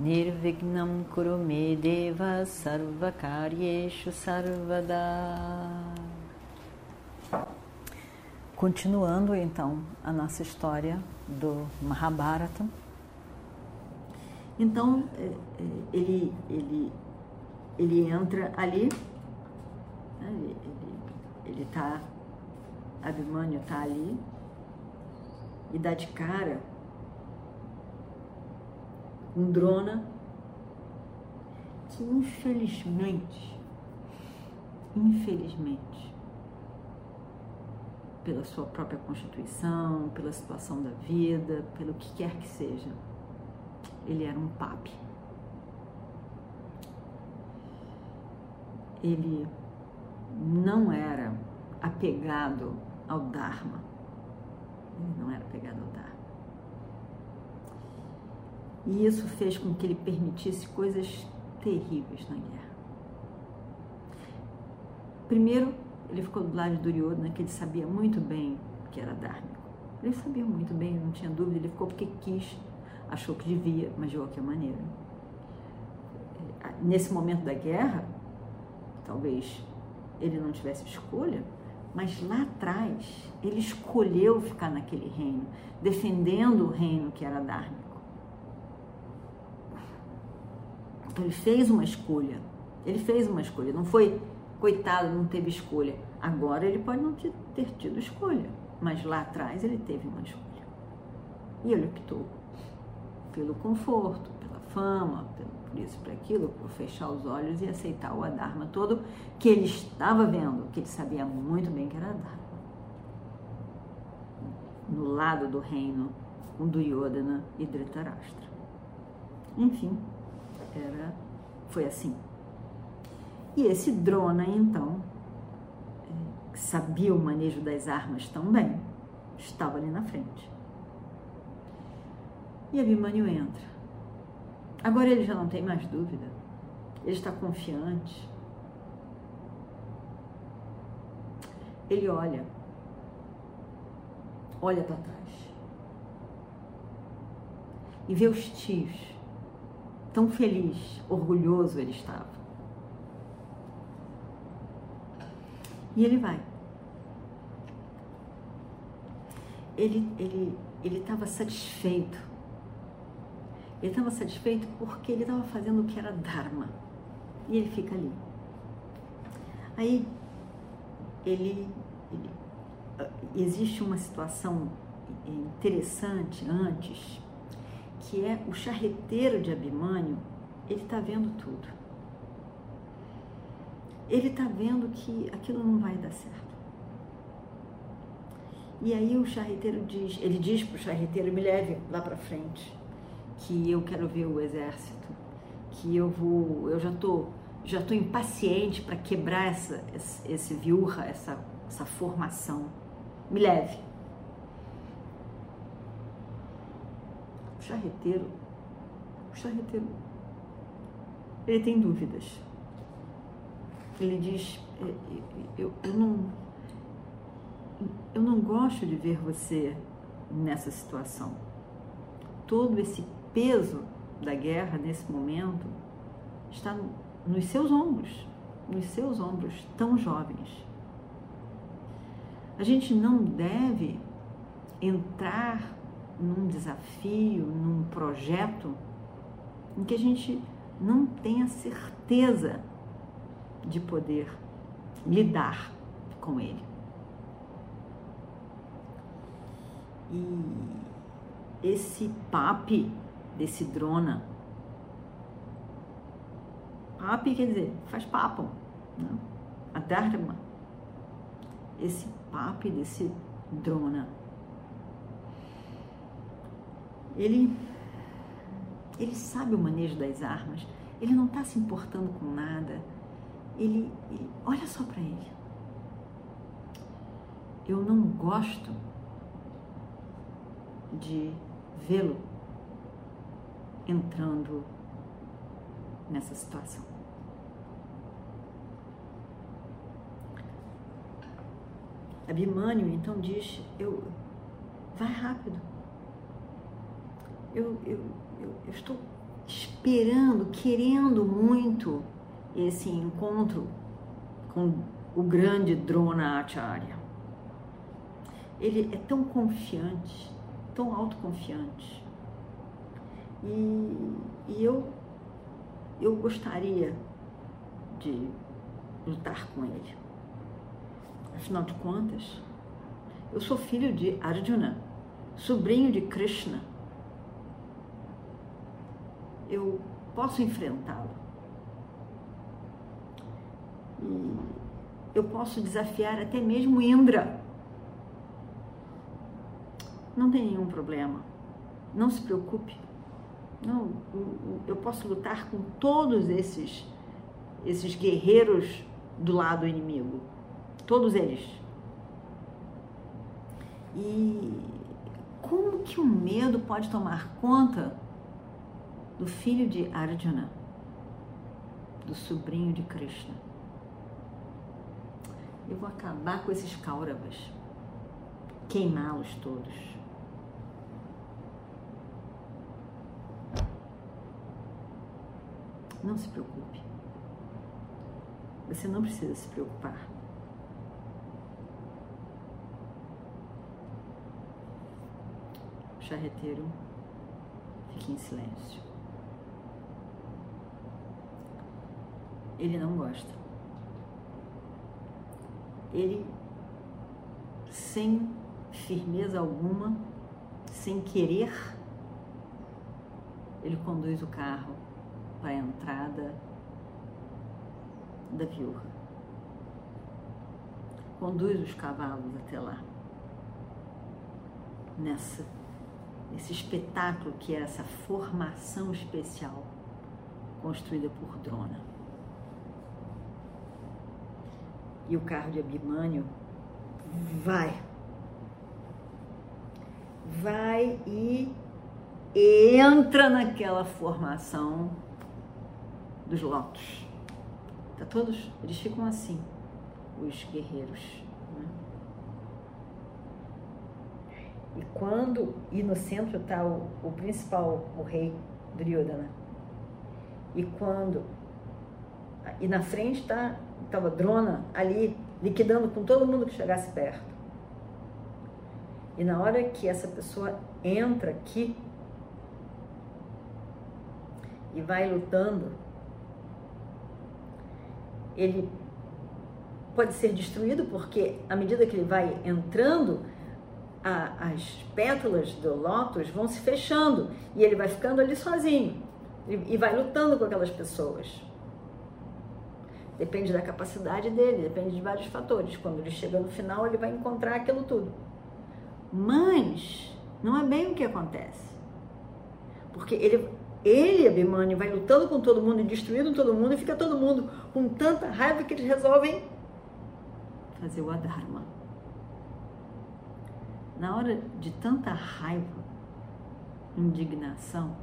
Nirvignam Kurume Deva Sarvakaryeshu Sarvada Continuando então a nossa história do Mahabharata. Então é, é, ele, ele, ele entra ali, né, ele está, Abhimanyu está ali e dá de cara um drona que infelizmente, infelizmente, pela sua própria constituição, pela situação da vida, pelo que quer que seja, ele era um papi. Ele não era apegado ao Dharma. Ele não era apegado ao Dharma. E isso fez com que ele permitisse coisas terríveis na guerra. Primeiro, ele ficou do lado de Duryodhana, que ele sabia muito bem que era dármico. Ele sabia muito bem, não tinha dúvida, ele ficou porque quis, achou que devia, mas de qualquer maneira. Nesse momento da guerra, talvez ele não tivesse escolha, mas lá atrás ele escolheu ficar naquele reino, defendendo o reino que era dármico. Então ele fez uma escolha. Ele fez uma escolha. Não foi, coitado, não teve escolha. Agora ele pode não ter tido escolha, mas lá atrás ele teve uma escolha. E ele optou pelo conforto, pela fama, por isso, por aquilo, por fechar os olhos e aceitar o Adharma todo que ele estava vendo, que ele sabia muito bem que era Adharma. No lado do reino, com Duryodhana e Dhritarashtra. Enfim, era, foi assim. E esse drona, então, é, que sabia o manejo das armas tão bem, estava ali na frente. E Abhimanyu entra. Agora ele já não tem mais dúvida. Ele está confiante. Ele olha. Olha para trás. E vê os tios Tão feliz, orgulhoso ele estava. E ele vai. Ele ele ele estava satisfeito. Ele estava satisfeito porque ele estava fazendo o que era dharma. E ele fica ali. Aí ele, ele existe uma situação interessante antes que é o charreteiro de Abimânio, ele está vendo tudo. Ele está vendo que aquilo não vai dar certo. E aí o charreteiro diz, ele diz para o charreteiro, me leve lá para frente, que eu quero ver o exército, que eu vou, eu já tô, já tô impaciente para quebrar essa, esse, esse viurra, essa, essa formação. Me leve. Charreteiro, o charreteiro, ele tem dúvidas. Ele diz, é, eu, eu, não, eu não gosto de ver você nessa situação. Todo esse peso da guerra nesse momento está nos seus ombros, nos seus ombros tão jovens. A gente não deve entrar num desafio, num projeto em que a gente não tenha certeza de poder lidar com ele. E esse papi desse drona, papi quer dizer, faz papo, né? a dharma, esse papi desse drona ele, ele sabe o manejo das armas, ele não está se importando com nada. Ele, ele olha só para ele. Eu não gosto de vê-lo entrando nessa situação. Abimânio então diz: eu, vai rápido. Eu, eu, eu, eu estou esperando, querendo muito esse encontro com o grande Drona Acharya. Ele é tão confiante, tão autoconfiante. E, e eu, eu gostaria de lutar com ele. Afinal de contas, eu sou filho de Arjuna, sobrinho de Krishna. Eu posso enfrentá-lo. E eu posso desafiar até mesmo Indra. Não tem nenhum problema. Não se preocupe. Não, eu posso lutar com todos esses esses guerreiros do lado inimigo. Todos eles. E como que o medo pode tomar conta do filho de Arjuna, do sobrinho de Krishna? Eu vou acabar com esses Kauravas, queimá-los todos. Não se preocupe. Você não precisa se preocupar. Charreteiro fica em silêncio. Ele não gosta ele, sem firmeza alguma, sem querer, ele conduz o carro para a entrada da viúva. Conduz os cavalos até lá. Nessa, nesse espetáculo que é essa formação especial construída por Drona. E o carro de Abimânio vai. Vai e entra naquela formação dos lotos. Tá todos, eles ficam assim, os guerreiros. Né? E quando, e no centro está o, o principal, o rei Duryodhana. E quando, e na frente está estava drona ali liquidando com todo mundo que chegasse perto. E na hora que essa pessoa entra aqui e vai lutando, ele pode ser destruído porque à medida que ele vai entrando, a, as pétalas do lótus vão se fechando e ele vai ficando ali sozinho e, e vai lutando com aquelas pessoas. Depende da capacidade dele, depende de vários fatores. Quando ele chega no final, ele vai encontrar aquilo tudo. Mas não é bem o que acontece. Porque ele, ele Abimani, vai lutando com todo mundo e destruindo todo mundo, e fica todo mundo com tanta raiva que eles resolvem fazer o Adharma. Na hora de tanta raiva, indignação,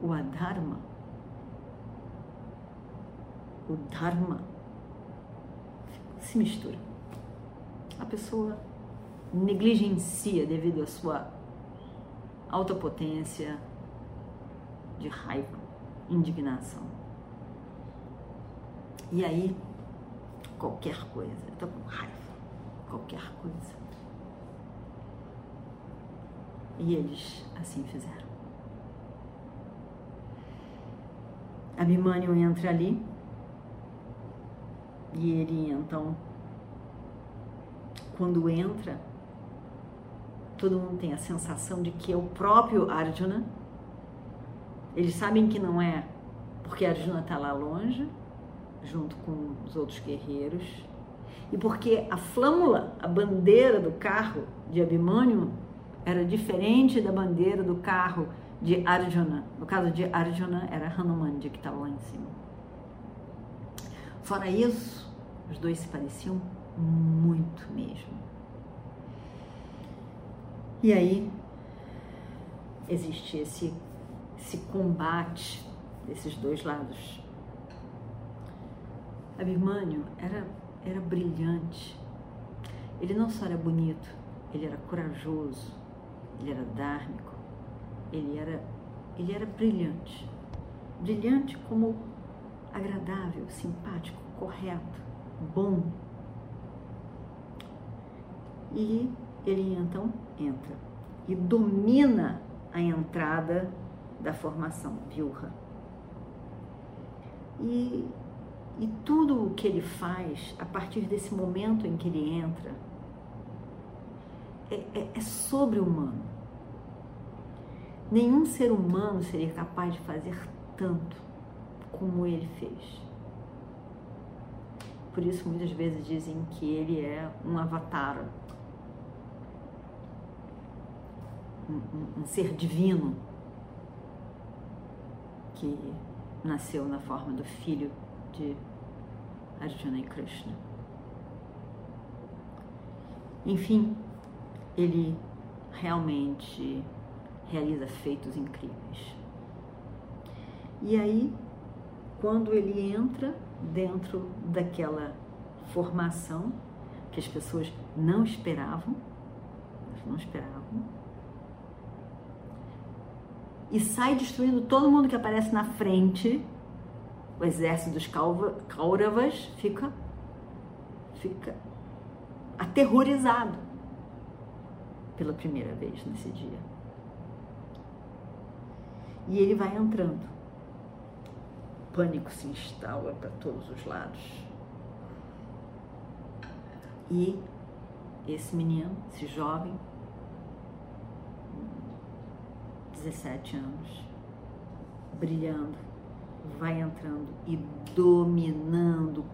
o Adharma o Dharma se mistura. A pessoa negligencia devido à sua alta potência de raiva, indignação. E aí, qualquer coisa, eu tô com raiva, qualquer coisa. E eles assim fizeram. Abhimanyu entra ali e ele então, quando entra, todo mundo tem a sensação de que é o próprio Arjuna. Eles sabem que não é porque Arjuna está lá longe, junto com os outros guerreiros, e porque a flâmula, a bandeira do carro de Abhimanyu, era diferente da bandeira do carro de Arjuna. No caso de Arjuna, era Hanumanji que estava lá em cima. Fora isso, os dois se pareciam muito mesmo. E aí existe esse, esse combate desses dois lados. Abhimanyu era, era brilhante. Ele não só era bonito, ele era corajoso, ele era dármico, ele era, ele era brilhante. Brilhante como agradável, simpático, correto, bom. E ele então entra e domina a entrada da formação Vyuha. E, e tudo o que ele faz a partir desse momento em que ele entra é, é, é sobre-humano. Nenhum ser humano seria capaz de fazer tanto como ele fez. Por isso, muitas vezes dizem que ele é um avatar, um, um, um ser divino que nasceu na forma do filho de Arjuna e Krishna. Enfim, ele realmente realiza feitos incríveis. E aí, quando ele entra dentro daquela formação que as pessoas não esperavam, não esperavam, e sai destruindo todo mundo que aparece na frente, o exército dos Kauravas fica, fica aterrorizado pela primeira vez nesse dia. E ele vai entrando. Pânico se instala para todos os lados. E esse menino, esse jovem, 17 anos, brilhando, vai entrando e dominando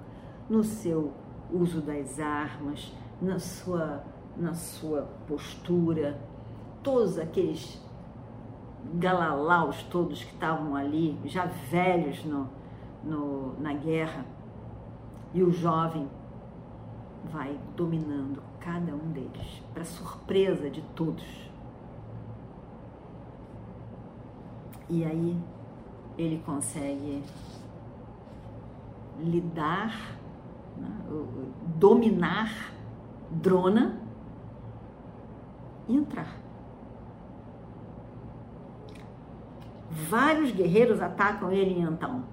no seu uso das armas, na sua, na sua postura, todos aqueles galalaus todos que estavam ali, já velhos no, no, na guerra, e o jovem vai dominando cada um deles, para surpresa de todos. E aí ele consegue lidar, né, dominar Drona e entrar. Vários guerreiros atacam ele então.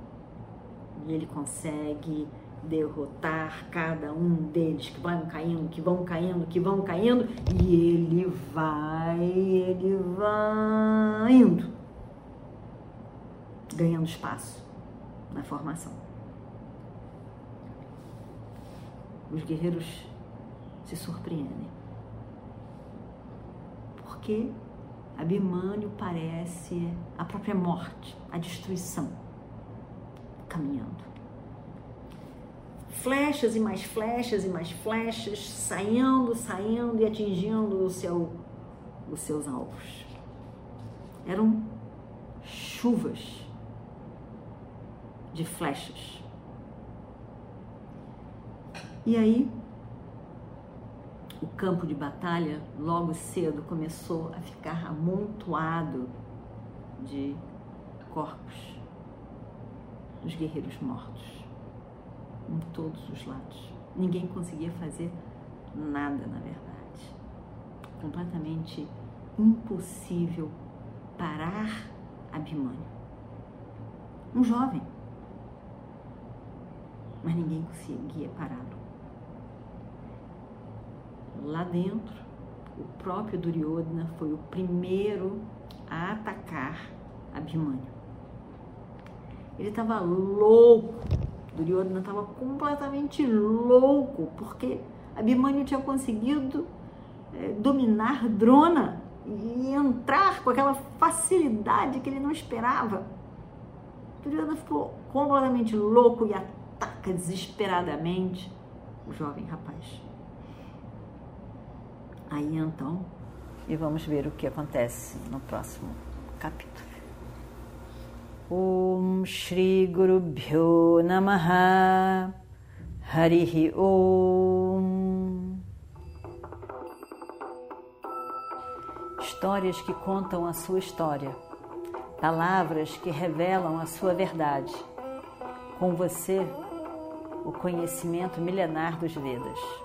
E ele consegue derrotar cada um deles que vão caindo, que vão caindo, que vão caindo, e ele vai, ele vai indo ganhando espaço na formação. Os guerreiros se surpreendem. Porque Abimânio parece a própria morte, a destruição caminhando. Flechas e mais flechas e mais flechas saindo, saindo e atingindo o seu, os seus alvos. Eram chuvas de flechas. E aí, campo de batalha, logo cedo, começou a ficar amontoado de corpos dos guerreiros mortos, em todos os lados. Ninguém conseguia fazer nada, na verdade. Completamente impossível parar Abimânio. Um jovem mas ninguém conseguia pará-lo. Lá dentro, o próprio Duryodhana foi o primeiro a atacar Abhimanyu. Ele estava louco, Duryodhana estava completamente louco, porque Abhimanyu tinha conseguido é, dominar Drona e entrar com aquela facilidade que ele não esperava. Duryodhana ficou completamente louco e ataca desesperadamente o jovem rapaz. Aí então, e vamos ver o que acontece no próximo capítulo. Om Shri Guru Bhyo Namaha Harihi Om Histórias que contam a sua história, palavras que revelam a sua verdade. Com você, o conhecimento milenar dos Vedas.